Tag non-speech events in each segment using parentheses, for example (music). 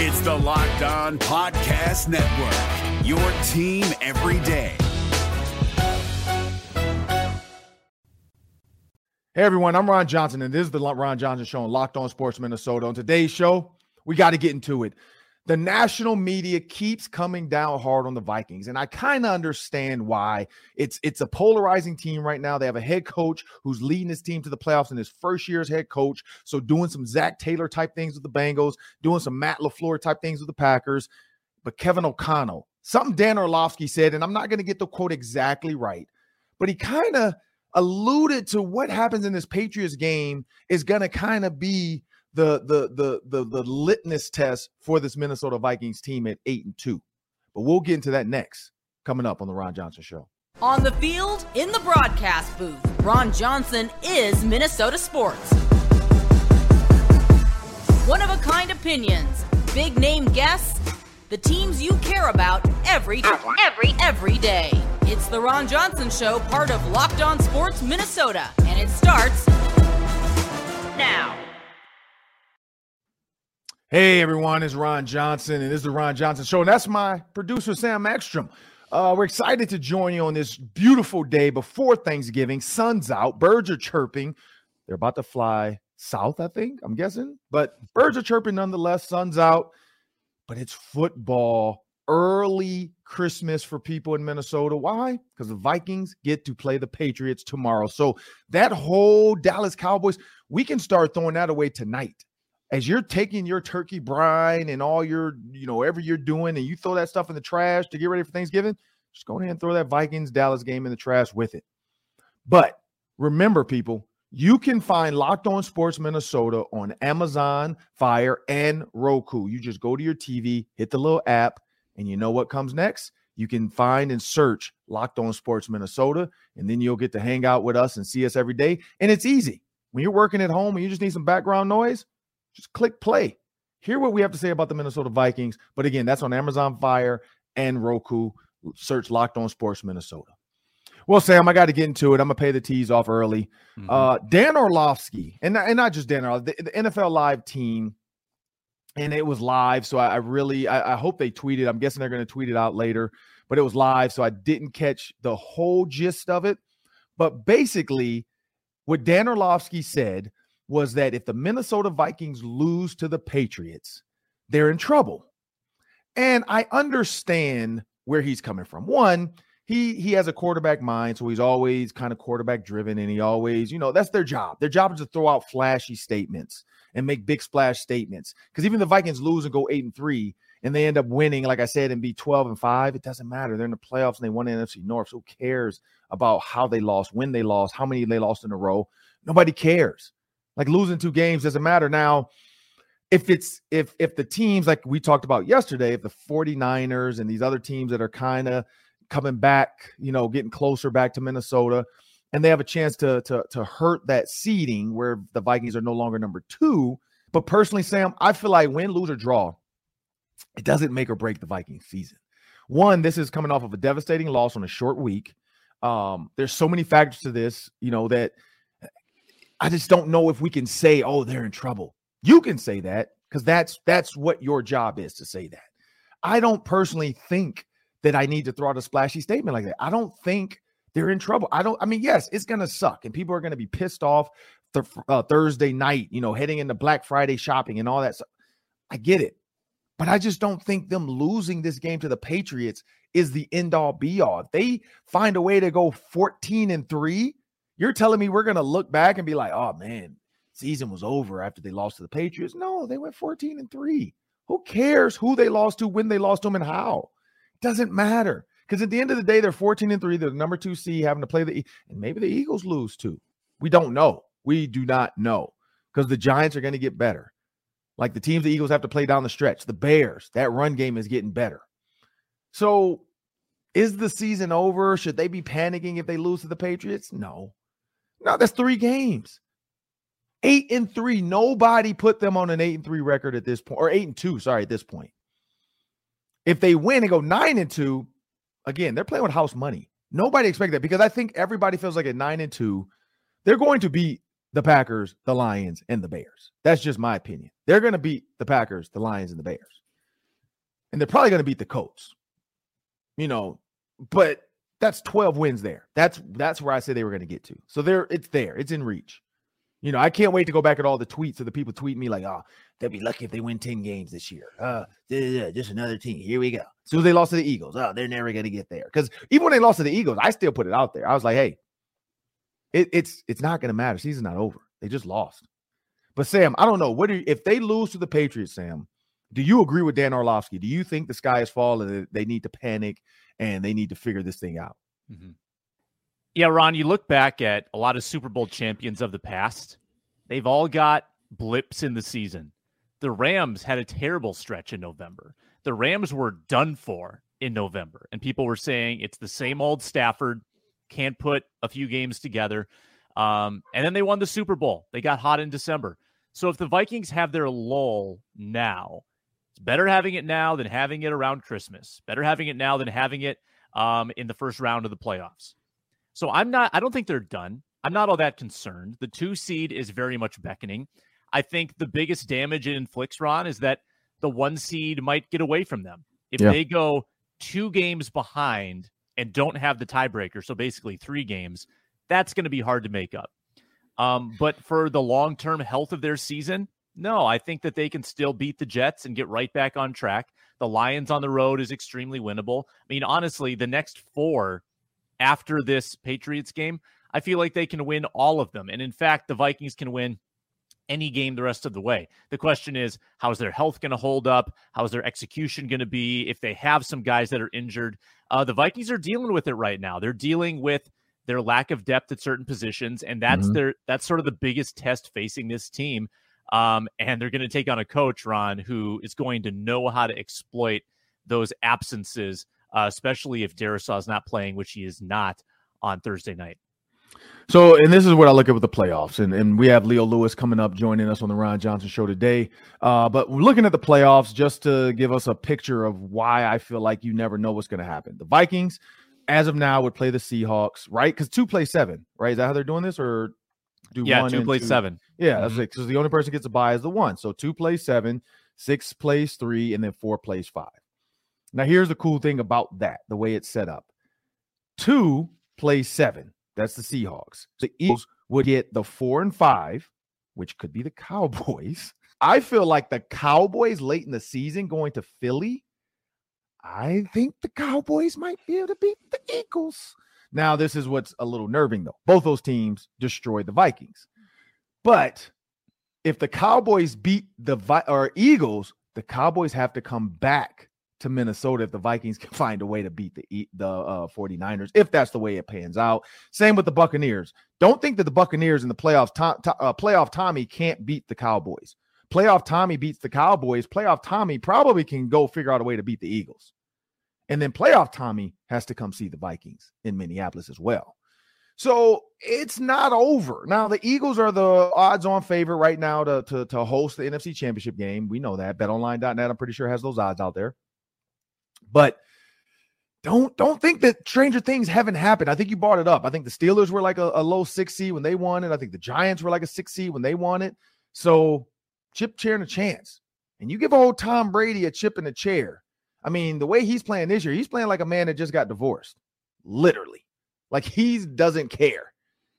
It's the Locked On Podcast Network, your team every day. Hey everyone, I'm Ron Johnson, and this is the Ron Johnson Show on Locked On Sports Minnesota. On today's show, we got to get into it. The national media keeps coming down hard on the Vikings, and I kind of understand why. It's it's a polarizing team right now. They have a head coach who's leading his team to the playoffs in his first year as head coach. So doing some Zac Taylor type things with the Bengals, doing some Matt LaFleur type things with the Packers. But Kevin O'Connell, something Dan Orlovsky said, and I'm not going to get the quote exactly right, but he kind of alluded to what happens in this Patriots game is going to kind of be the the the the the litmus test for this Minnesota Vikings team at eight and two. But we'll get into that next coming up on the Ron Johnson Show. On the field, in the broadcast booth, Ron Johnson is Minnesota sports. One of a kind opinions, big name guests, the teams you care about every every every day. It's the Ron Johnson Show, part of Locked On Sports Minnesota, and it starts now. Hey everyone, it's Ron Johnson, and this is the Ron Johnson Show, and that's my producer Sam Ekstrom. Uh, we're excited to join you on this beautiful day before Thanksgiving. Sun's out, birds are chirping. They're about to fly south, I think. I'm guessing, but birds are chirping nonetheless. Sun's out, but it's football. Early Christmas for people in Minnesota. Why? Because the Vikings get to play the Patriots tomorrow. So that whole Dallas Cowboys, we can start throwing that away tonight as you're taking your turkey brine and all your, you know, whatever you're doing, and you throw that stuff in the trash to get ready for Thanksgiving, just go ahead and throw that Vikings Dallas game in the trash with it. But remember, people, you can find Locked On Sports Minnesota on Amazon, Fire, and Roku. You just go to your TV, hit the little app, and you know what comes next? You can find and search Locked On Sports Minnesota, and then you'll get to hang out with us and see us every day. And it's easy. When you're working at home and you just need some background noise, just click play. Hear what we have to say about the Minnesota Vikings. But again, that's on Amazon Fire and Roku. Search Locked On Sports Minnesota. Well, Sam, I got to get into it. I'm gonna pay the teas off early. Mm-hmm. Uh, Dan Orlovsky, and and not just Dan Orlovsky, the, the, NFL Live team, and it was live. So I, I really, I, I, hope they tweeted. I'm guessing they're gonna tweet it out later, but it was live, so I didn't catch the whole gist of it. But basically, what Dan Orlovsky said was that if the Minnesota Vikings lose to the Patriots, they're in trouble. And I understand where he's coming from. One, he he has a quarterback mind, so he's always kind of quarterback driven, and he always, you know, that's their job. Their job is to throw out flashy statements and make big splash statements. Because even the Vikings lose and go eight and three, and they end up winning, like I said, and be 12 and 5, it doesn't matter. They're in the playoffs and they won the NFC North. So who cares about how they lost, when they lost, how many they lost in a row? Nobody cares. Like losing two games doesn't matter. Now, if it's if if the teams like we talked about yesterday, if the 49ers and these other teams that are kind of coming back, you know, getting closer back to Minnesota, and they have a chance to to to hurt that seeding where the Vikings are no longer number two. But personally, Sam, I feel like win, lose, or draw, it doesn't make or break the Vikings season. One, this is coming off of a devastating loss on a short week. Um, there's so many factors to this, you know, that I just don't know if we can say, oh, they're in trouble. You can say that because that's that's what your job is to say that. I don't personally think that I need to throw out a splashy statement like that. I don't think they're in trouble. I don't. I mean, yes, it's gonna suck, and people are gonna be pissed off th- uh, Thursday night. You know, heading into Black Friday shopping and all that stuff. I get it, but I just don't think them losing this game to the Patriots is the end all be all. If they find a way to go fourteen and three you're telling me we're going to look back and be like, oh man, season was over after they lost to the Patriots? No, they went 14 and 3. Who cares who they lost to, when they lost to them, and how? Doesn't matter. Because at the end of the day, they're 14 and 3. They're the number two seed having to play the and maybe the Eagles lose too. We don't know. We do not know. Because the Giants are going to get better. Like the teams the Eagles have to play down the stretch. The Bears, that run game is getting better. So is the season over? Should they be panicking if they lose to the Patriots? No. No, that's three games. Eight and three. Nobody put them on an eight and three record at this point, or eight and two, sorry, at this point. If they win and go nine and two, again, they're playing with house money. Nobody expect that because I think everybody feels like at nine and two, they're going to beat the Packers, the Lions, and the Bears. That's just my opinion. They're going to beat the Packers, the Lions, and the Bears. and they're probably going to beat the Colts. You know, but that's 12 wins there. That's that's where I said they were going to get to. So there, it's there. It's in reach. You know, I can't wait to go back at all the tweets of the people tweeting me like, "Oh, they'll be lucky if they win 10 games this year. Uh, just another team. Here we go." As soon as they lost to the Eagles, oh, they're never going to get there. Because even when they lost to the Eagles, I still put it out there. I was like, "Hey, it, it's it's not going to matter. Season's not over. They just lost." But Sam, I don't know. What you, if they lose to the Patriots? Sam, do you agree with Dan Orlovsky? Do you think the sky is falling they need to panic and they need to figure this thing out? Mm-hmm. Yeah, Ron, you look back at a lot of Super Bowl champions of the past, they've all got blips in the season. The Rams had a terrible stretch in November. The Rams were done for in November, and people were saying it's the same old Stafford, can't put a few games together. Um, and then they won the Super Bowl. They got hot in December. So if the Vikings have their lull now, it's better having it now than having it around Christmas. Better having it now than having it um, in the first round of the playoffs. So I'm not, I don't think they're done. I'm not all that concerned. The two seed is very much beckoning. I think the biggest damage it inflicts, Ron, is that the one seed might get away from them. If yeah. they go two games behind and don't have the tiebreaker, so basically three games, that's going to be hard to make up. Um, but for the long term health of their season, no, I think that they can still beat the Jets and get right back on track. The Lions on the road is extremely winnable. I mean, honestly, the next four after this Patriots game, I feel like they can win all of them. And in fact, the Vikings can win any game the rest of the way. The question is, how's their health going to hold up? How's their execution going to be? If they have some guys that are injured, uh, the Vikings are dealing with it right now. They're dealing with their lack of depth at certain positions, and that's mm-hmm. their that's sort of the biggest test facing this team. Um, and they're going to take on a coach, Ron, who is going to know how to exploit those absences, uh, especially if Darrisaw is not playing, which he is not on Thursday night. So, and this is what I look at with the playoffs, and, and we have Leo Lewis coming up joining us on the Ron Johnson Show today. Uh, but looking at the playoffs just to give us a picture of why I feel like you never know what's going to happen. The Vikings, as of now, would play the Seahawks, right? Because two play seven, right? Is that how they're doing this, or do yeah, one two play two? seven? Yeah, mm-hmm. that's it. Because the only person gets a buy is the one. So two plays seven, six plays three, and then four plays five. Now, here's the cool thing about that: the way it's set up. Two plays seven that's the Seahawks. The Eagles would get the four and five, which could be the (laughs) Cowboys. I feel like the Cowboys late in the season going to Philly. I think the Cowboys might be able to beat the Eagles. Now, this is what's a little nerving though. Both those teams destroyed the Vikings. But if the Cowboys beat the Vi- or Eagles, the Cowboys have to come back to Minnesota if the Vikings can (laughs) find a way to beat the the uh, 49ers if that's the way it pans out. Same with the Buccaneers. Don't think that the Buccaneers in the playoffs to, to, uh, playoff Tommy can't beat the Cowboys. Playoff Tommy beats the Cowboys. Playoff Tommy probably can go figure out a way to beat the Eagles. And then playoff Tommy has to come see the Vikings in Minneapolis as well. So it's not over. Now the Eagles are the odds-on favorite right now to, to, to host the NFC Championship game. We know that. BetOnline.net, I'm pretty sure has those odds out there. But don't don't think that stranger things haven't happened. I think you brought it up. I think the Steelers were like a, a low six seed when they won it. I think the Giants were like a six seed when they won it. So chip chair and a chance. And you give old Tom Brady a chip in a chair. I mean, the way he's playing this year, he's playing like a man that just got divorced. Literally. Like he doesn't care.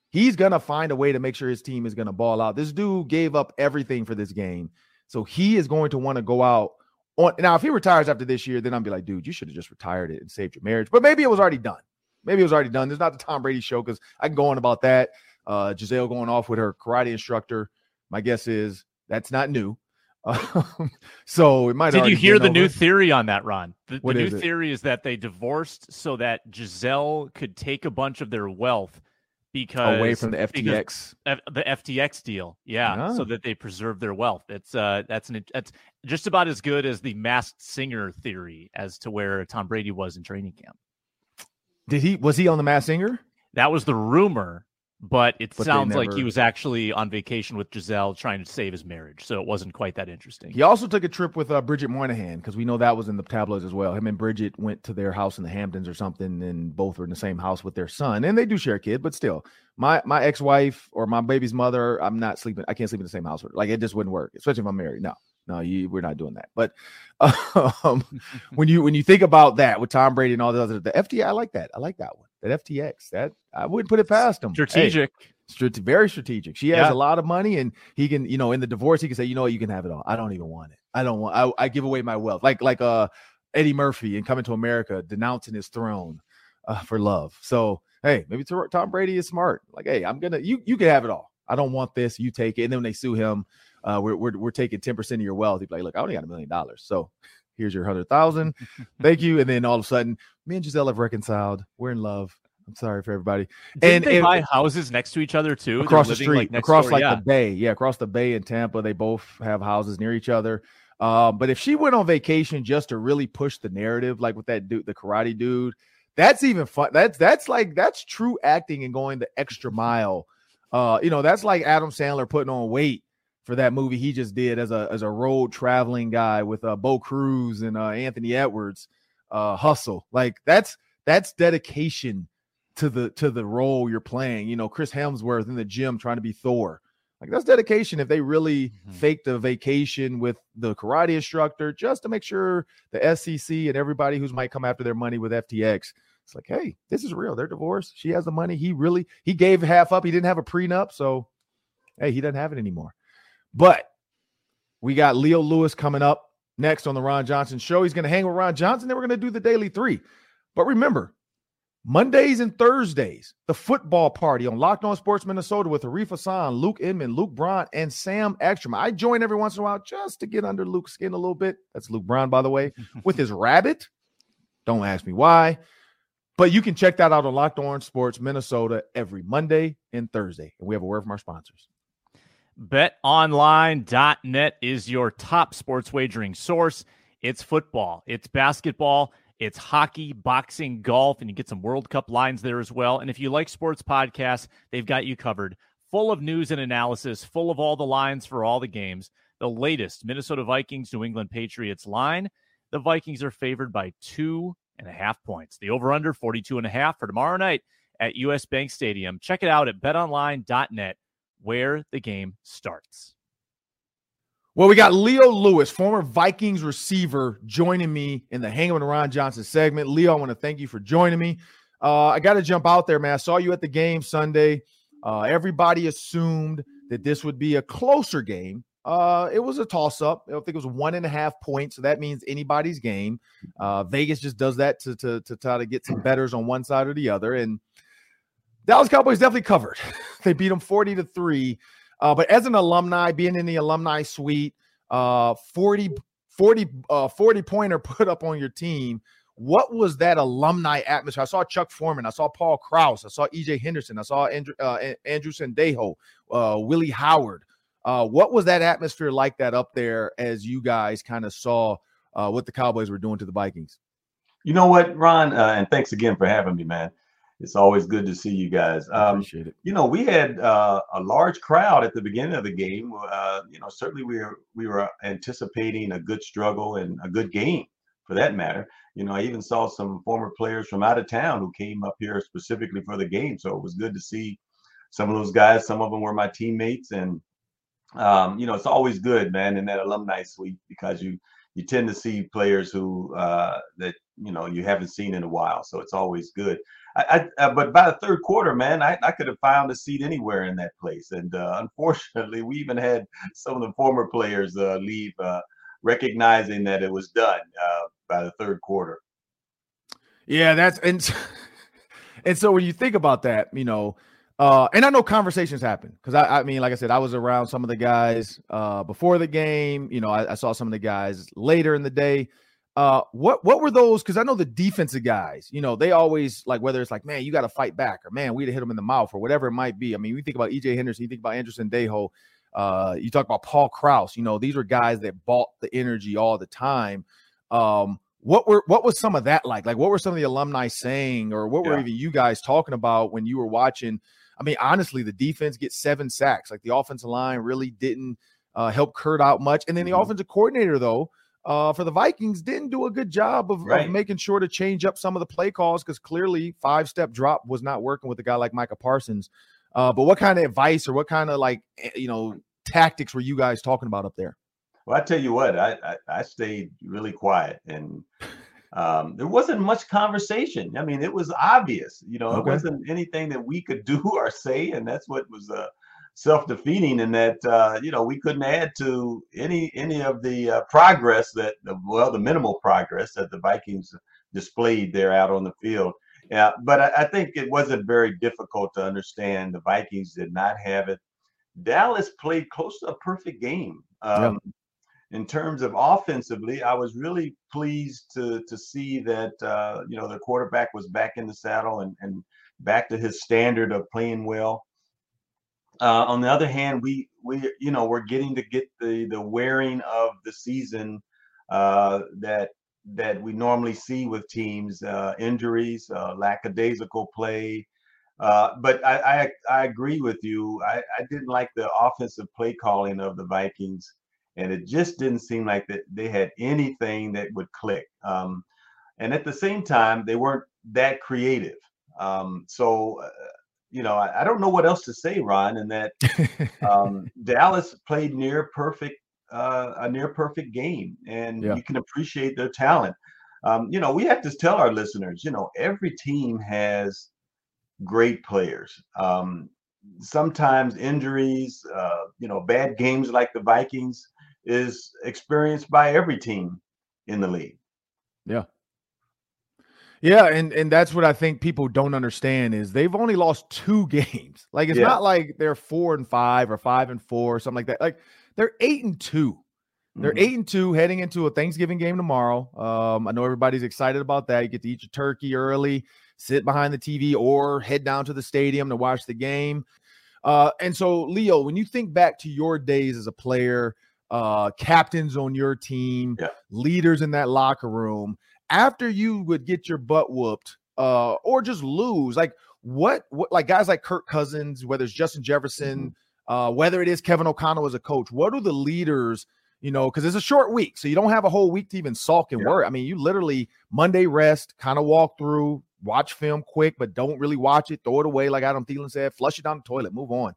He's gonna find a way to make sure his team is gonna ball out. This dude gave up everything for this game. So he is going to want to go out on now, if he retires after this year, then I'll be like, dude, you should have just retired it and saved your marriage. But maybe it was already done. Maybe it was already done. There's not the Tom Brady show because I can go on about that. Uh, Gisele going off with her karate instructor. My guess is that's not new. (laughs) so it might. Did you hear the over. new theory on that, Ron? The, the new is theory is that they divorced so that Gisele could take a bunch of their wealth because away from the FTX, the FTX deal, yeah, so that they preserve their wealth. It's uh, that's an that's just about as good as the masked singer theory as to where Tom Brady was in training camp. Did he was he on the masked singer? That was the rumor, but it but sounds never... like he was actually on vacation with Gisele trying to save his marriage. So it wasn't quite that interesting. He also took a trip with uh, Bridget Moynahan because we know that was in the tabloids as well. Him and Bridget went to their house in the Hamptons or something, and both were in the same house with their son. And they do share a kid, but still, my my ex wife or my baby's mother, I'm not sleeping. I can't sleep in the same house with her. Like it just wouldn't work, especially if I'm married. No, No, you, we're not doing that. But (laughs) um, when you when you think about that with Tom Brady and all the other the FTX, I like that. I like that one. That FTX. That I wouldn't put it past him. Strategic. Hey, strate- very strategic. She has yeah. a lot of money, and he can, you know, in the divorce, he can say, you know what, you can have it all. I don't even want it. I don't want. I, I give away my wealth, like like uh Eddie Murphy in Coming to America, denouncing his throne uh, for love. So hey, maybe Tom Brady is smart. Like, hey, I'm gonna you you can have it all. I don't want this. You take it. And then when they sue him, uh, we're, we're, we're taking 10% of your wealth. He's like, look, I only got a million dollars. So here's your hundred thousand. Thank you. And then all of a sudden, me and Gisele have reconciled. We're in love. I'm sorry for everybody. Didn't and they and, buy houses next to each other too? Across the street, like across door, like yeah. the bay. Yeah, across the bay in Tampa. They both have houses near each other. Um, but if she went on vacation just to really push the narrative, like with that dude, the karate dude, that's even fun. That's that's like that's true acting and going the extra mile. Uh, you know, that's like Adam Sandler putting on weight for that movie he just did as a as a road traveling guy with uh, Bo Cruz and uh, Anthony Edwards. Uh, hustle like that's that's dedication to the to the role you're playing. You know, Chris Hemsworth in the gym trying to be Thor. Like that's dedication if they really mm-hmm. faked a vacation with the karate instructor just to make sure the SEC and everybody who's might come after their money with FTX. It's like, hey, this is real. They're divorced. She has the money. He really he gave half up. He didn't have a prenup, so hey, he doesn't have it anymore. But we got Leo Lewis coming up next on the Ron Johnson show. He's going to hang with Ron Johnson. Then we're going to do the daily three. But remember, Mondays and Thursdays, the football party on Locked On Sports Minnesota with Arif Hassan, Luke Inman, Luke Braun, and Sam Ekstrom. I join every once in a while just to get under Luke's skin a little bit. That's Luke Braun, by the way, (laughs) with his rabbit. Don't ask me why. But you can check that out on Locked On Sports Minnesota every Monday and Thursday. And we have a word from our sponsors. BetOnline.net is your top sports wagering source. It's football, it's basketball it's hockey, boxing, golf, and you get some World Cup lines there as well. And if you like sports podcasts, they've got you covered. Full of news and analysis, full of all the lines for all the games. The latest Minnesota Vikings, New England Patriots line. The Vikings are favored by two and a half points. The over under 42 and a half for tomorrow night at US Bank Stadium. Check it out at betonline.net where the game starts. Well, we got Leo Lewis, former Vikings receiver, joining me in the Hangman Ron Johnson segment. Leo, I want to thank you for joining me. Uh, I got to jump out there, man. I saw you at the game Sunday. Uh, everybody assumed that this would be a closer game. Uh, it was a toss up. I think it was one and a half points. So that means anybody's game. Uh, Vegas just does that to, to, to try to get some betters on one side or the other. And Dallas Cowboys definitely covered. (laughs) they beat them 40 to 3. Uh, but as an alumni, being in the alumni suite, uh, 40, 40, uh, 40 pointer (laughs) put up on your team. What was that alumni atmosphere? I saw Chuck Foreman, I saw Paul Krause, I saw EJ Henderson, I saw Andrew, uh, Andrew Sendejo, uh, Willie Howard. Uh, what was that atmosphere like that up there as you guys kind of saw uh, what the Cowboys were doing to the Vikings? You know what, Ron, uh, and thanks again for having me, man. It's always good to see you guys. Um, appreciate it. You know, we had uh, a large crowd at the beginning of the game. Uh, you know, certainly we were we were anticipating a good struggle and a good game, for that matter. You know, I even saw some former players from out of town who came up here specifically for the game. So it was good to see some of those guys. Some of them were my teammates, and um, you know, it's always good, man, in that alumni suite because you you tend to see players who uh, that you know you haven't seen in a while. So it's always good. I, I, uh, but by the third quarter, man, I, I could have found a seat anywhere in that place. And uh, (laughs) unfortunately, we even had some of the former players uh, leave, uh, recognizing that it was done uh, by the third quarter. Yeah, that's and (laughs) and so when you think about that, you know, uh, and I know conversations happen because I, I mean, like I said, I was around some of the guys before the game. You know, I, I saw some of the guys later in the day. Uh, what what were those? Because I know the defensive guys, you know, they always like whether it's like, man, you got to fight back, or man, we'd hit them in the mouth, or whatever it might be. I mean, we think about EJ Henderson, you think about Anderson Sendejo, uh, you talk about Paul Krause. You know, these are guys that bought the energy all the time. Um, what were what was some of that like? Like, what were some of the alumni saying, or what were yeah. even you guys talking about when you were watching? I mean, honestly, the defense gets seven sacks. Like the offensive line really didn't uh, help Kirk out much, and then the mm-hmm. offensive coordinator though uh, for the Vikings didn't do a good job of, right. of making sure to change up some of the play calls because clearly five step drop was not working with a guy like Micah Parsons. Uh, but what kind of advice or what kind of like eh, you know tactics were you guys talking about up there? Well, I tell you what, I I, I stayed really quiet and um, there wasn't much conversation. I mean, it was obvious, you know, Okay. it wasn't anything that we could (laughs) do or say, and that's what was uh, self-defeating. In that, uh, you know, we couldn't add to any any of the uh, progress that, the, well, the minimal progress that the Vikings displayed there out on the field. Yeah, but I, I think it wasn't very difficult to understand. The Vikings did not have it. Dallas played close to a perfect game. Um, In terms of offensively, I was really pleased to to see that uh, you know the quarterback was back in the saddle and and back to his standard of playing well. Uh, on the other hand, we we you know we're getting to get the the wearing of the season uh, that that we normally see with teams, uh, injuries, uh, lackadaisical play. Uh, but I, I I agree with you. I, I didn't like the offensive play calling of the Vikings, and it just didn't seem like that they had anything that would click. Um, and at the same time, they weren't that creative. Um, so, uh, you know, I, I don't know what else to say, Ron. and that um, (laughs) Dallas played near perfect, uh, a near perfect game, and Yeah. you can appreciate their talent. Um, you know, we have to tell our listeners, you know, every team has great players. Um, sometimes injuries, uh, you know, bad games like the Vikings is experienced by every team in the league. Yeah, and and that's what I think people don't understand is they've only lost two (laughs) games. Like it's Yeah. not like they're four and five or five and four or something like that. Like they're eight and two. They're Mhm. eight and two heading into a Thanksgiving game tomorrow. Um, I know everybody's excited about that. You get to eat your turkey early, sit behind the TV, or head down to the stadium to watch the game. Uh, and so, Leo, when you think back to your days as a player, uh, captains on your team, Yeah. leaders in that locker room, after you would get your butt whooped, uh, or just lose, like what, what, like guys like Kirk Cousins, whether it's Justin Jefferson, uh, whether it is Kevin O'Connell as a coach, what are the leaders? You know, because it's a short week, so you don't have a whole week to even sulk and Yeah. worry. I mean, you literally Monday rest, kind of walk through, watch film quick, but don't really watch it. Throw it away, like Adam Thielen said. Flush it down the toilet. Move on.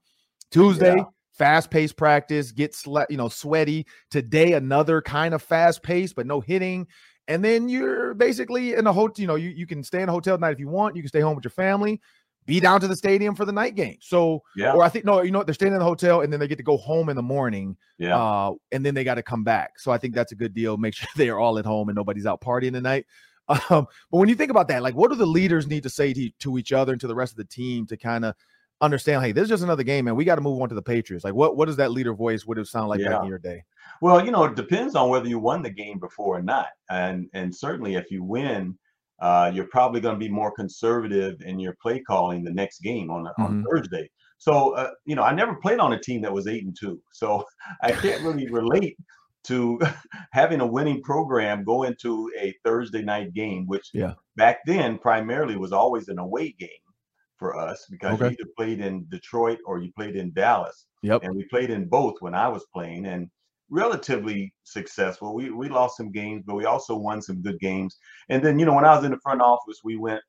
Tuesday, Yeah. fast paced practice. Get sle- you know sweaty. Today, another kind of fast pace, but no hitting. And then you're basically in a hotel. You know, you, you can stay in a hotel tonight if you want. You can stay home with your family. Be down to the stadium for the night game. So, Yeah, or I think no, you know what? They're staying in the hotel and then they get to go home in the morning yeah. uh, and then they got to come back. So I think that's a good deal. Make (laughs) sure they are all at home and nobody's out partying tonight. (laughs) Um, but when you think about that, like, what do the leaders need to say to, to each other and to the rest of the team to kind of understand? Hey, this is just another game, and we got to move on to the Patriots. Like, what what does that leader voice would have sound like back in your day? Well, you know, it depends on whether you won the game before or not, and and certainly if you win, uh, you're probably going to be more conservative in your play calling the next game on on Mhm. Thursday. So, uh, you know, I never played on a team that was eight and two, so (laughs) I can't really relate to (laughs) having a winning program go into a Thursday night game, which Yeah. back then primarily was always an away game for us because you either played in Detroit or you played in Dallas Yep. and we played in both when I was playing and relatively successful. We we lost some games, but we also won some good games. And then you know when I was in the front office, we went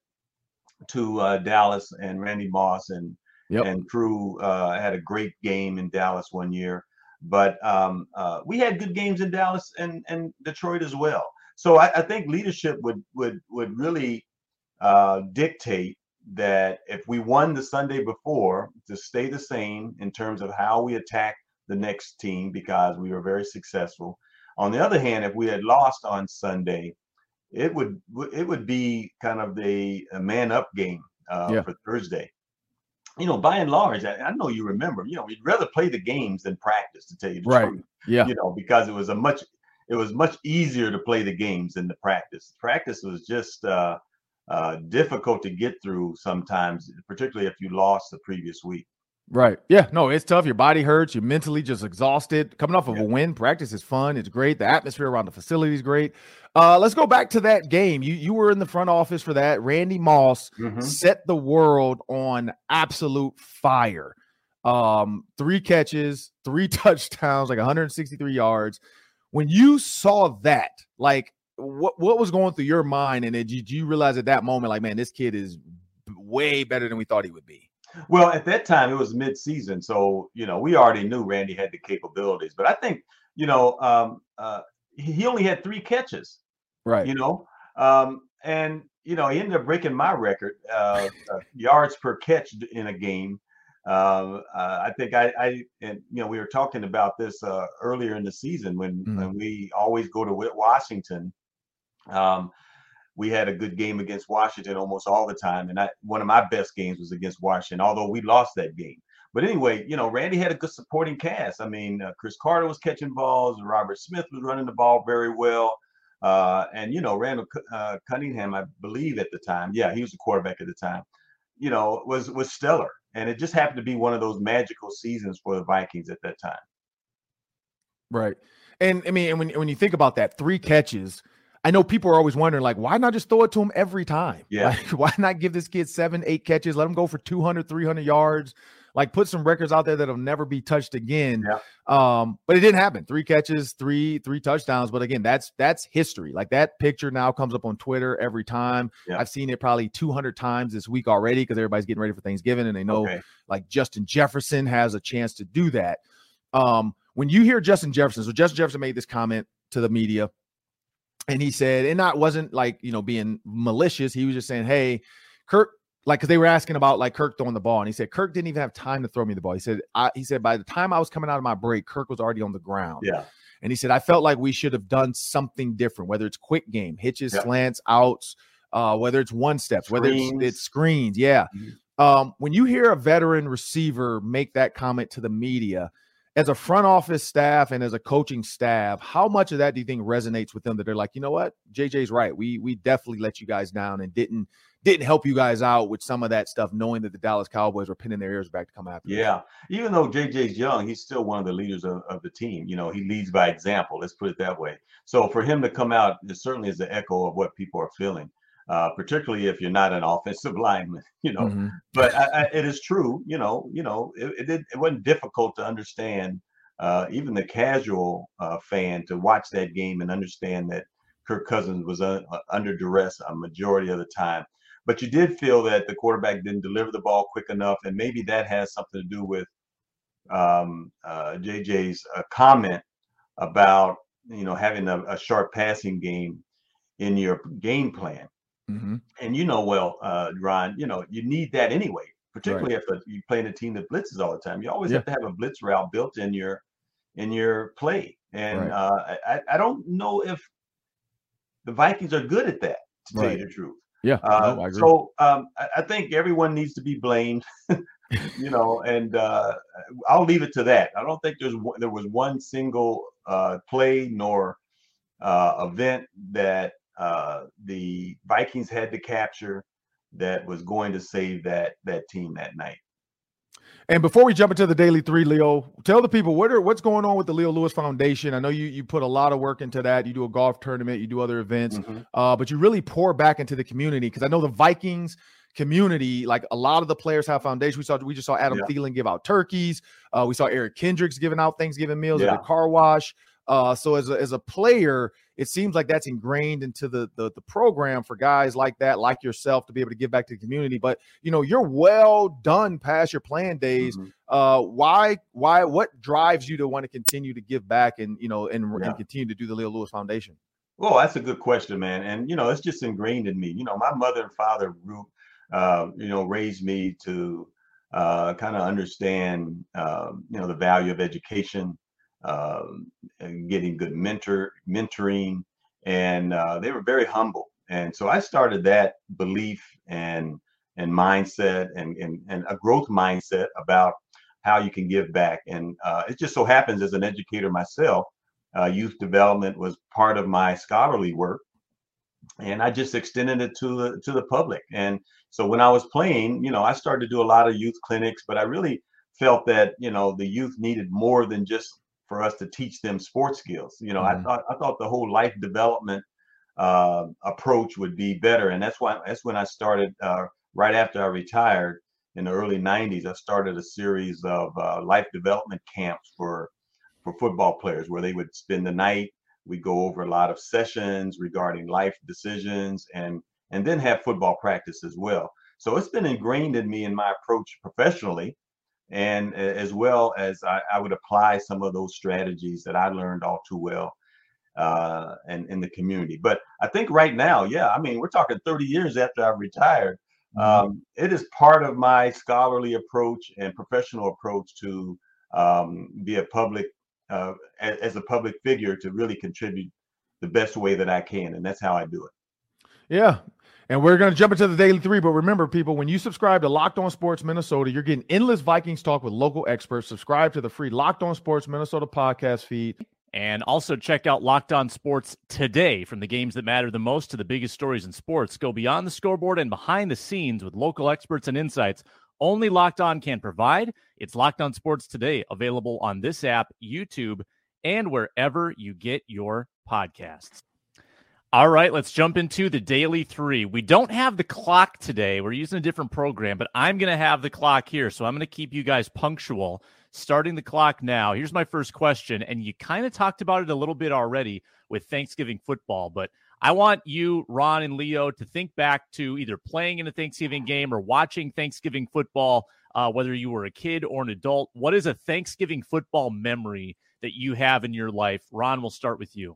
to uh, Dallas and Randy Moss and Yep. and crew uh, had a great game in Dallas one year. But um, uh, we had good games in Dallas and and Detroit as well. So I, I think leadership would would would really uh, dictate that if we won the Sunday before, to stay the same in terms of how we attack the next team because we were very successful. On the other hand, if we had lost on Sunday, it would it would be kind of the a man up game uh, Yeah. for Thursday. You know, by and large, I, I know you remember. You know, we'd rather play the games than practice, to tell you the Right. truth. Yeah. You know, because it was a much it was much easier to play the games than the practice. Practice was just uh, uh, difficult to get through sometimes, particularly if you lost the previous week. Right. Yeah. No, it's tough. Your body hurts. You're mentally just exhausted. Coming off of Yeah. a win, practice is fun. It's great. The atmosphere around the facility is great. Uh, let's go back to that game. You you were in the front office for that. Randy Moss set the world on absolute fire. Um, three catches, three (laughs) touchdowns, like 163 yards. When you saw that, like what what was going through your mind, and did you, did you realize at that moment, like, man, this kid is way better than we thought he would be? Well, at that time it was mid-season, so you know we already knew Randy had the capabilities. But I think you know, um, uh, he only had three catches. Right. You know, um, and you know he ended up breaking my record uh, uh, yards per catch in a game. Uh, I think I, I, and you know, we were talking about this uh, earlier in the season when mm-hmm. when we always go to Washington. Um, we had a good game against Washington almost all the time, and I, one of my best games was against Washington, although we lost that game. But anyway, you know, Randy had a good supporting cast. I mean, uh, Cris Carter was catching balls, Robert Smith was running the ball very well. Uh, and you know, Randall uh, Cunningham, I believe at the time, yeah, he was the quarterback at the time. You know, was was stellar, and it just happened to be one of those magical seasons for the Vikings at that time. Right, and I mean, and when when you think about that, three catches. I know people are always wondering, like, why not just throw it to him every time? Yeah. Like, (laughs) why not give this kid seven, eight catches, let him go for 200, 300 yards? like put some records out there that'll never be touched again. Yeah. Um, but it didn't happen. Three catches, three three touchdowns. But again, that's that's history. Like that picture now comes up on Twitter every time. Yeah. I've seen it probably 200 times this week already because everybody's getting ready for Thanksgiving and they know okay. like Justin Jefferson has a chance to do that. Um, when you hear Justin Jefferson, so Justin Jefferson made this comment to the media, and he said, and not wasn't like you know being malicious. He was just saying, "Hey, Kirk like because they were asking about like Kirk throwing the ball, and he said Kirk didn't even have time to throw me the ball. He said I, he said by the time I was coming out of my break, Kirk was already on the ground. Yeah. And he said I felt like we should have done something different, whether it's quick game, hitches, Yeah. slants, outs, uh, whether it's one steps, whether it's, Screens. it's screens. Yeah. Mhm. Um, when you hear a veteran receiver make that comment to the media, as a front office staff and as a coaching staff, how much of that do you think resonates with them that they're like, you know what, JJ's right. We we definitely let you guys down and didn't didn't help you guys out with some of that stuff, knowing that the Dallas Cowboys were pinning their ears back to come after. Yeah, even though JJ's young, he's still one of the leaders of, of the team. You know, he leads by example. Let's put it that way. So for him to come out, it certainly is an echo of what people are feeling, uh, particularly if you're not an offensive (laughs) lineman. You know, Mhm. but I, I, it is true. You know, you know, it, it, it wasn't difficult to understand, uh, even the casual uh, fan, to watch that game and understand that Kirk Cousins was uh, under duress a majority of the time. But you did feel that the quarterback didn't deliver the ball quick enough, and maybe that has something to do with um, uh, JJ's uh, comment about you know having a, a sharp passing game in your game plan. Mhm. And you know, well, uh, Ron, you know, you need that anyway, particularly if uh, you play in a team that blitzes all the time. You always Yeah. have to have a blitz route built in your in your play. And Right. uh, I, I don't know if the Vikings are good at that, to tell you the truth. Yeah. Uh, no, I agree. so um, I, I think everyone needs to be blamed, (laughs) you know, and uh, I'll leave it to that. I don't think there's there was one single uh, play nor uh, event that uh, the Vikings had to capture that was going to save that that team that night. And before we jump into the daily three, Leo, tell the people what are what's going on with the Leo Lewis Foundation. I know you you put a lot of work into that. You do a golf tournament, you do other events, Mhm. uh, but you really pour back into the community because I know the Vikings community, like a lot of the players have foundations. We saw we just saw Adam Yeah. Thielen give out turkeys. Uh, we saw Eric Kendricks giving out Thanksgiving meals at Yeah. the car wash. Uh, so as a, as a player, it seems like that's ingrained into the, the the program for guys like that, like yourself, to be able to give back to the community. But you know, you're well done past your playing days Mhm. uh why why what drives you to want to continue to give back and you know and, Yeah. and continue to do the leo lewis foundation Well, that's a good question, man. And you know, it's just ingrained in me. You know, my mother and father, Ru- uh, you know, raised me to uh, kind of understand, um, you know, the value of education, um, getting good mentor mentoring, and uh, they were very humble. And so I started that belief and and mindset and and, and a growth mindset about how you can give back. And uh, it just so happens, as an educator myself uh, youth development was part of my scholarly work and i just extended it to the to the public and so when i was playing you know i started to do a lot of youth clinics but i really felt that you know the youth needed more than just for us to teach them sports skills you know Mhm. i thought i thought the whole life development uh, approach would be better and that's why that's when i started uh, right after i retired in the early 90s i started a series of uh, life development camps for for football players where they would spend the night. We go over a lot of sessions regarding life decisions and and then have football practice as well. So it's been ingrained in me in my approach professionally and as well as I, I would apply some of those strategies that I learned all too well uh, and in the community. But I think right now, yeah, I mean, we're talking 30 years after I've retired. Mm-hmm. Um, it is part of my scholarly approach and professional approach to um, be a public, uh, as, as a public figure, to really contribute the best way that I can, and that's how I do it. Yeah, and we're going to jump into the daily three. But remember, people, when you subscribe to Locked On Sports Minnesota, you're getting endless Vikings talk with local experts. Subscribe to the free Locked On Sports Minnesota podcast feed. And also check out Locked On Sports today from the games that matter the most to the biggest stories in sports. Go beyond the scoreboard and behind the scenes with local experts and insights only Locked On can provide. It's Locked On Sports today, available on this app, YouTube, and wherever you get your podcasts. All right, let's jump into the daily three. We don't have the clock today. We're using a different program, but I'm going to have the clock here. So I'm going to keep you guys punctual. Starting the clock now. Here's my first question. And you kind of talked about it a little bit already with Thanksgiving football, but I want you, Ron and Leo, to think back to either playing in a Thanksgiving game or watching Thanksgiving football, uh, whether you were a kid or an adult. What is a Thanksgiving football memory that you have in your life? Ron, we'll start with you.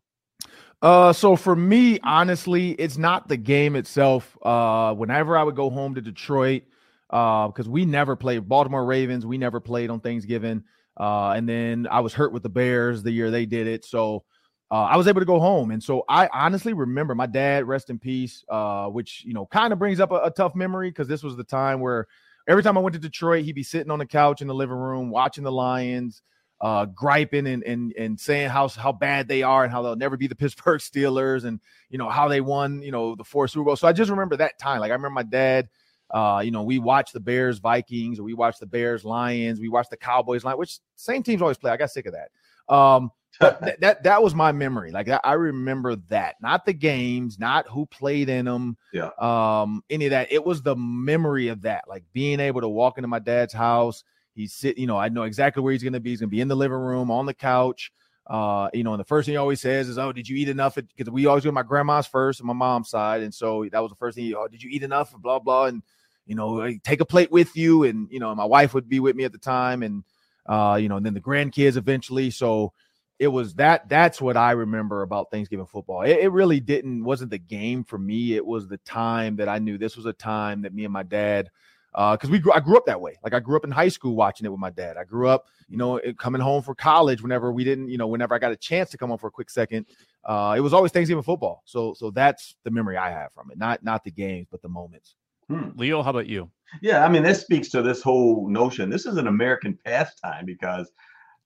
Uh, so for me, honestly, it's not the game itself. Uh, whenever I would go home to Detroit, uh, because we never played Baltimore Ravens, we never played on Thanksgiving. Uh, and then I was hurt with the Bears the year they did it, so uh, I was able to go home. And so I honestly remember my dad, rest in peace, uh, which you know kind of brings up a, a tough memory because this was the time where every time I went to Detroit, he'd be sitting on the couch in the living room watching the Lions uh, griping and, and and saying how how bad they are and how they'll never be the (laughs) Pittsburgh Steelers and you know how they won you know the four Super Bowls. So I just remember that time. Like I remember my dad. Uh, you know, we watched the Bears Vikings, or we watched the Bears Lions, we watched the Cowboys Lions, which same teams always play. I got sick of that. Um, (laughs) th- that that was my memory. Like I remember that, not the games, not who played in them, yeah, um, any of that. It was the memory of that, like being able to walk into my dad's house He's sit, you know, I know exactly where he's going to be. He's going to be in the living room, on the couch. Uh, you know, and the first thing he always says is, "Oh, did you eat enough?" Because we always go to my grandma's first and my mom's side, and so that was the first thing. He, oh, did you eat enough? Blah blah, and you know, take a plate with you, and you know, my wife would be with me at the time, and uh, you know, and then the grandkids eventually. So it was that. That's what I remember about Thanksgiving football. It, it really didn't wasn't the game for me. It was the time that I knew this was a time that me and my dad because uh, we grew, I grew up that way. Like I grew up in high school watching it with my dad. I grew up, you know, coming home for college whenever we didn't, you know, whenever I got a chance to come home for a quick second. Uh, it was always Thanksgiving football. So, so that's the memory I have from it. Not not the games, but the moments. Hmm. Leo, how about you? Yeah, I mean, this speaks to this whole notion. This is an American pastime because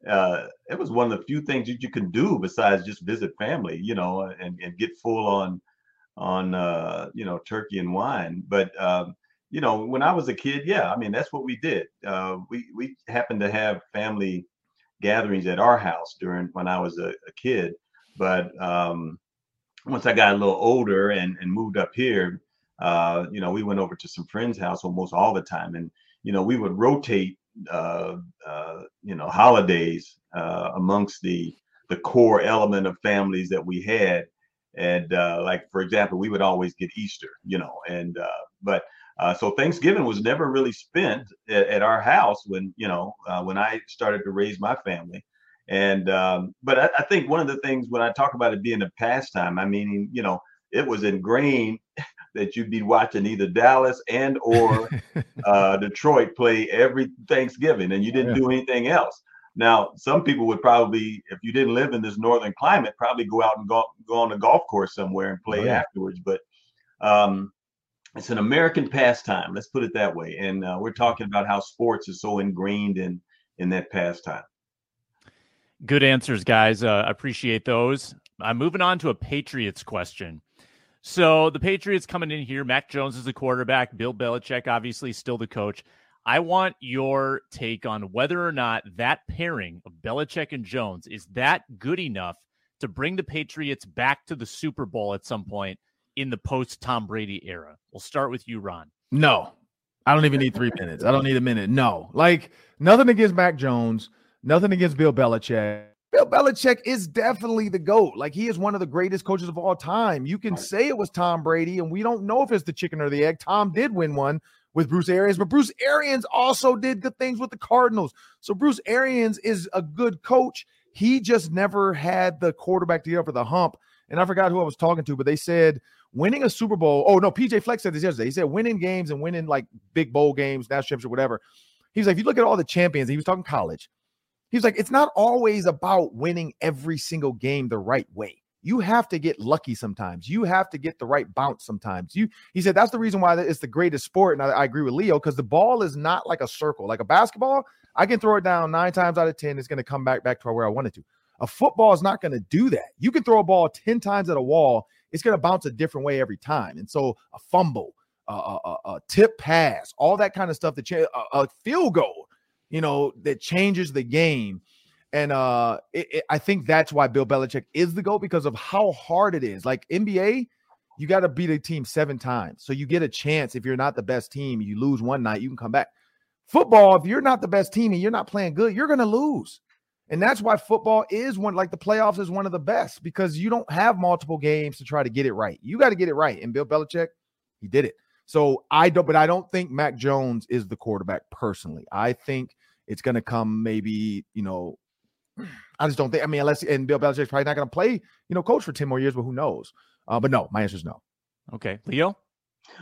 uh, it was one of the few things that you can do besides just visit family, you know, and, and get full on on uh, you know turkey and wine. But um, you know, when I was a kid, yeah, I mean, that's what we did. Uh, we we happened to have family gatherings at our house during when I was a, a kid, but um, once I got a little older and, and moved up here, uh, you know, we went over to some friends' house almost all the time, and you know, we would rotate, uh, uh you know, holidays uh, amongst the the core element of families that we had, and uh, like for example, we would always get Easter, you know, and but uh, so Thanksgiving was never really spent at, at our house when you know uh, when I started to raise my family. And um, but I, I, think one of the things when I talk about it being a pastime, I mean you know it was ingrained (laughs) that you'd be watching either Dallas and or (laughs) uh, Detroit play every Thanksgiving, and you didn't yeah. do anything else. Now, some people would probably, if you didn't live in this northern climate, probably go out and go, go on a golf course somewhere and play oh, yeah. afterwards. But um, it's an American pastime. Let's put it that way. And uh, we're talking about how sports is so ingrained in in that pastime. Good answers, guys. Uh, appreciate those. I'm moving on to a Patriots question. So the Patriots coming in here. Mac Jones is the quarterback. Bill Belichick, obviously, still the coach. I want your take on whether or not that pairing of Belichick and Jones is that good enough to bring the Patriots back to the Super Bowl at some point in the post Tom Brady era? We'll start with you, Ron. No, I don't even need three (laughs) minutes. I don't need a minute. No, like nothing against Mac Jones, nothing against Bill Belichick. Bill Belichick is definitely the GOAT. Like he is one of the greatest coaches of all time. You can say it was Tom Brady, and we don't know if it's the chicken or the egg. Tom did win one with Bruce Arians, but Bruce Arians also did good things with the Cardinals. So Bruce Arians is a good coach. He just never had the quarterback to get over the hump. And I forgot who I was talking to, but they said winning a Super Bowl. Oh no, PJ Fleck said this yesterday. He said winning games and winning like big bowl games, national championship, whatever. He's like, if you look at all the champions, he was talking college. He's like, it's not always about winning every single game the right way you have to get lucky sometimes. You have to get the right bounce sometimes. You he said that's the reason why it's the greatest sport. And I, I agree with Leo because the ball is not like a circle, like a basketball. I can throw it down nine times out of ten. It's going to come back back to where I wanted to. A football is not going to do that. You can throw a ball ten times at a wall. It's going to bounce a different way every time. And so a fumble, a, a, a tip pass, all that kind of stuff. That cha- a, a field goal, you know, that changes the game and uh, it, it, I think that's why Bill Belichick is the GOAT because of how hard it is. Like NBA, you got to beat a team seven times. So you get a chance. If you're not the best team, you lose one night, you can come back. Football, if you're not the best team and you're not playing good, you're going to lose. And that's why football is one, like the playoffs is one of the best because you don't have multiple games to try to get it right. You got to get it right. And Bill Belichick, he did it. So I don't, but I don't think Mac Jones is the quarterback personally. I think it's going to come maybe, you know, I just don't think. I mean, unless and Bill Belichick's probably not going to play, you know, coach for ten more years, but who knows? Uh, but no, my answer is no. Okay, Leo.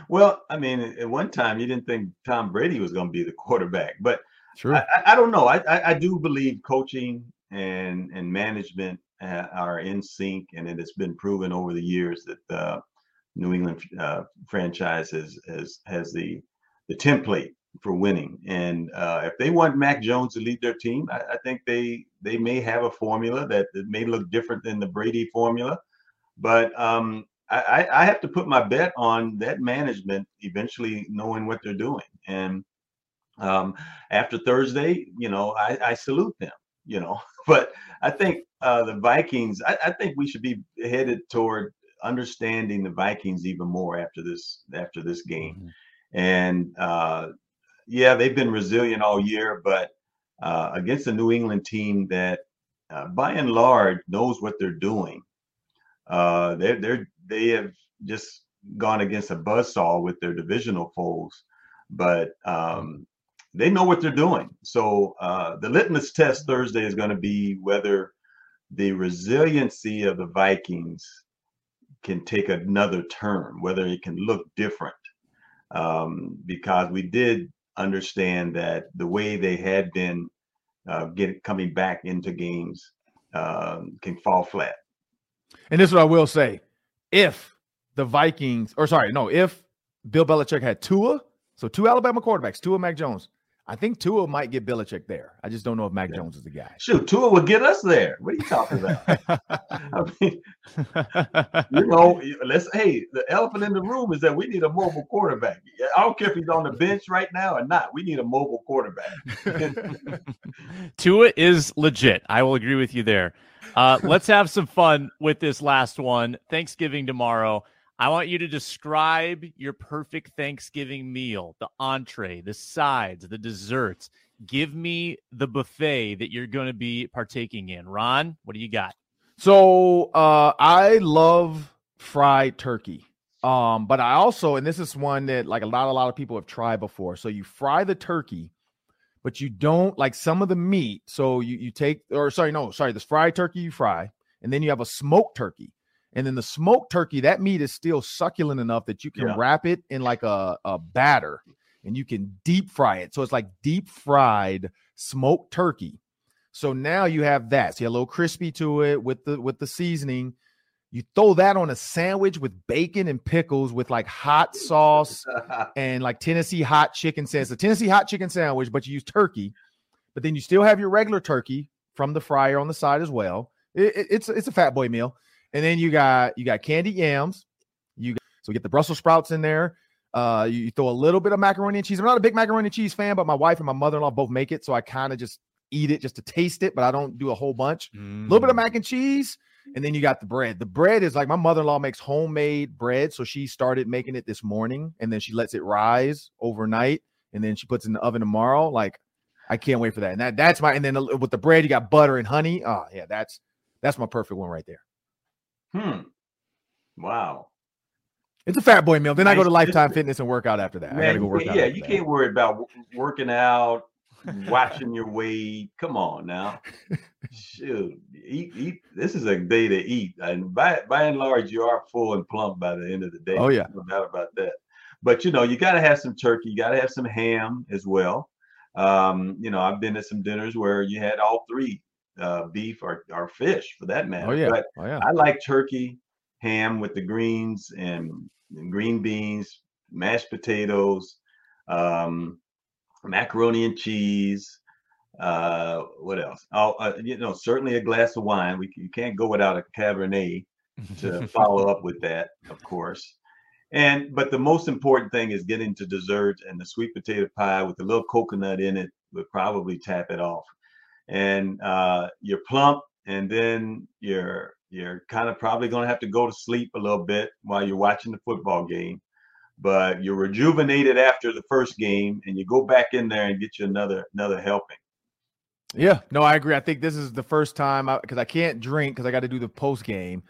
Well, I mean, at one time you didn't think Tom Brady was going to be the quarterback, but sure. I, I, don't know. I, I, do believe coaching and and management uh, are in sync, and it has been proven over the years that the New England uh, franchise has has has the the template for winning. And uh, if they want Mac Jones to lead their team, I, I, think they they may have a formula that, that may look different than the Brady formula. But um, I, I, have to put my bet on that management eventually knowing what they're doing. And um, after Thursday, you know, I, I, salute them. You know, (laughs) but I think uh, the Vikings. I, I think we should be headed toward understanding the Vikings even more after this after this game. Mm-hmm. And uh, yeah, they've been resilient all year, but uh, against a New England team that, uh, by and large, knows what they're doing. Uh, they're they're they have just gone against a buzzsaw with their divisional foes, but um, they know what they're doing. So uh, the litmus test Thursday is going to be whether the resiliency of the Vikings can take another turn, whether it can look different. Um, because we did understand that the way they had been uh, get coming back into games um, can fall flat. And this is what I will say: if the Vikings, or sorry, no, if Bill Belichick had Tua, so two Alabama quarterbacks, Tua, Mac Jones, I think Tua might get Belichick there. I just don't know if Mac yeah. Jones is the guy. Shoot, Tua would get us there. What are you talking about? (laughs) (laughs) I mean, you know, let's. Hey, the elephant in the room is that we need a mobile quarterback. I don't care if he's on the bench right now or not. We need a mobile quarterback. (laughs) Tua is legit. I will agree with you there. Uh, let's have some fun with this last one. Thanksgiving tomorrow. I want you to describe your perfect Thanksgiving meal, the entree, the sides, the desserts. Give me the buffet that you're going to be partaking in. Ron, what do you got? So, uh, I love fried turkey. Um, but I also, and this is one that like a lot, a lot of people have tried before. So you fry the turkey, but you don't like some of the meat. So you you take, or sorry, no, sorry, this fried turkey you fry, and then you have a smoked turkey. And then the smoked turkey, that meat is still succulent enough that you can yeah. wrap it in like a, a batter and you can deep fry it. So it's like deep fried smoked turkey. So now you have that. So you have a little crispy to it with the with the seasoning. You throw that on a sandwich with bacon and pickles with like hot sauce (laughs) and like Tennessee hot chicken sandwich. a Tennessee hot chicken sandwich, but you use turkey. But then you still have your regular turkey from the fryer on the side as well. It, it, it's it's a fat boy meal. And then you got you got candy yams. You got, so get the Brussels sprouts in there. Uh, you, you, throw a little bit of macaroni and cheese. I'm not a big macaroni and cheese fan, but my wife and my mother-in-law both make it, so I kind of just eat it just to taste it, but I don't do a whole bunch. A mm. little bit of mac and cheese, and then you got the bread. The bread is like my mother-in-law makes homemade bread, so she started making it this morning, and then she lets it rise overnight, and then she puts it in the oven tomorrow. Like I can't wait for that. And that that's my and then with the bread, you got butter and honey. Oh yeah, that's that's my perfect one right there. Hmm. Wow. It's a fat boy meal. Then I go to Lifetime Fitness and work out after that. I gotta go work out. yeah, you that. can't worry about working out, (laughs) watching your weight. Come on now. Shoot, eat, eat. This is a day to eat, and by by and large, you are full and plump by the end of the day. Oh, yeah. no doubt about that. But you know, you got to have some turkey. You got to have some ham as well. Um, you know, I've been to some dinners where you had all three, uh, beef or or fish for that matter. Oh yeah. But oh yeah. I like turkey, ham with the greens and, and green beans, mashed potatoes, um, macaroni and cheese. Uh, what else? Oh, uh, you know, certainly a glass of wine. We you can't go without a Cabernet to (laughs) follow up with that, of course. And but the most important thing is getting to dessert and the sweet potato pie with a little coconut in it would probably tap it off. And uh, you're plump, and then you're you're kind of probably going to have to go to sleep a little bit while you're watching the football game. But you're rejuvenated after the first game, and you go back in there and get you another another helping. Yeah, no, I agree. I think this is the first time because I, can't drink because I got to do the post game.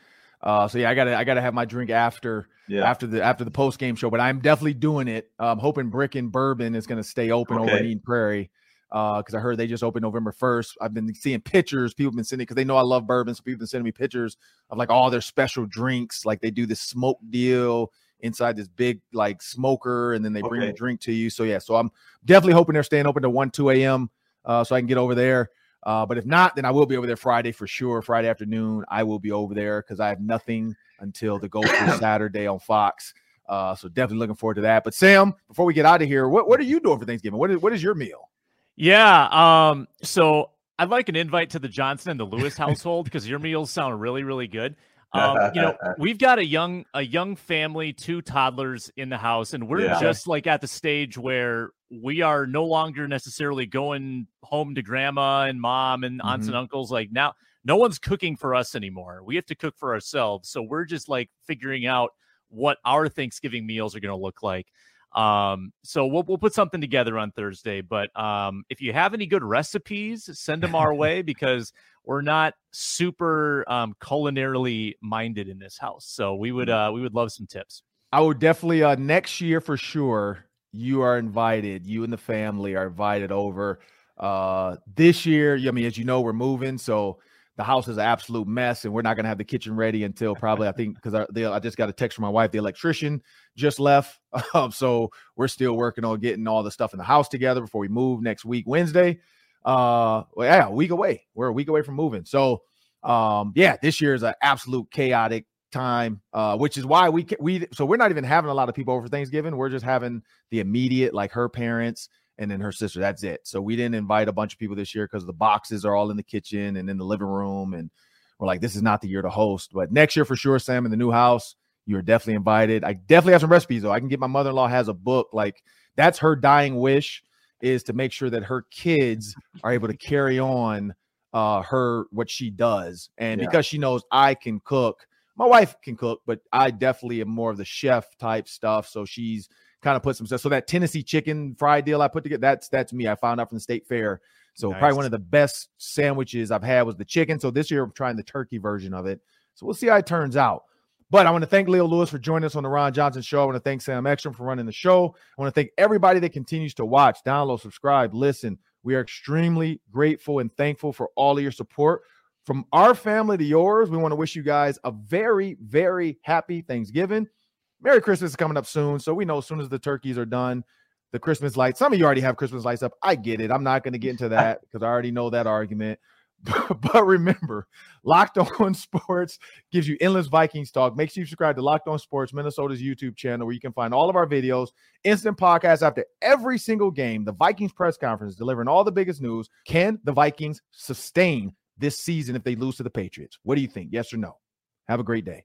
Uh, so yeah, I gotta I gotta have my drink after Yeah. after the after the post game show. But I'm definitely doing it. I'm hoping Brick and Bourbon is gonna stay open over in Eden Prairie. Uh, because I heard they just opened November 1st. I've been seeing pictures. People have been sending because they know I love bourbon. So people have been sending me pictures of like all their special drinks. Like they do this smoke deal inside this big like smoker, and then they bring the drink to you. So yeah, so I'm definitely hoping they're staying open to 1, 2 a.m. Uh, so I can get over there. Uh, but if not, then I will be over there Friday for sure. Friday afternoon, I will be over there because I have nothing until the Go for (coughs) Saturday on Fox. Uh, so definitely looking forward to that. But Sam, before we get out of here, what, what are you doing for Thanksgiving? What is what is your meal? Yeah. Um. So I'd like an invite to the Johnson and the Lewis household because your meals sound really, really good. Um, you know, (laughs) we've got a young a young family, two toddlers in the house, and we're Yeah. just like at the stage where we are no longer necessarily going home to grandma and mom and aunts and uncles. Like now, no one's cooking for us anymore. We have to cook for ourselves. So we're just like figuring out what our Thanksgiving meals are going to look like. Um, so we'll we'll put something together on Thursday. But um, if you have any good recipes, send them our way because we're not super um culinarily minded in this house. So we would uh we would love some tips. I would definitely uh next year for sure. You are invited. You and the family are invited over. Uh this year, I mean, as you know, we're moving, so the house is an absolute mess, and we're not gonna have the kitchen ready until probably I think because I, I just got a text from my wife. The electrician just left, (laughs) um, so we're still working on getting all the stuff in the house together before we move next week, Wednesday. Uh, well, yeah, a week away. We're a week away from moving, so um, yeah, this year is an absolute chaotic time, uh, which is why we we so we're not even having a lot of people over for Thanksgiving. We're just having the immediate, like her parents and then her sister. That's it. So we didn't invite a bunch of people this year because the boxes are all in the kitchen and in the living room, and we're like, this is not the year to host. But next year for sure, Sam, in the new house, you're definitely invited. I definitely have some recipes though. I can get my mother-in-law has a book like that's her dying wish is to make sure that her kids are able to carry on uh her what she does and Yeah. because she knows i can cook my wife can cook but i definitely am more of the chef type stuff so she's kind of put some stuff so that tennessee chicken fried deal i put together that's that's me i found out from the state fair so probably one of the best sandwiches i've had was the chicken so this year i'm trying the turkey version of it so we'll see how it turns out but I want to thank Leo Lewis for joining us on the Ron Johnson Show. I want to thank Sam Ekstrom for running the show. I want to thank everybody that continues to watch, download, subscribe, listen. We are extremely grateful and thankful for all of your support. From our family to yours, we want to wish you guys a very, very happy Thanksgiving. Merry Christmas is coming up soon. So we know as soon as the turkeys are done, the Christmas lights, some of you already have Christmas lights up. I get it. I'm not going to get into (laughs) that because I already know that argument. (laughs) but remember, Locked On (laughs) Sports gives you endless Vikings talk. Make sure you subscribe to Locked On Sports, Minnesota's YouTube channel, where you can find all of our videos, instant podcasts after every single game, the Vikings press conference, delivering all the biggest news. Can the Vikings sustain this season if they lose to the Patriots? What do you think? Yes or no? Have a great day.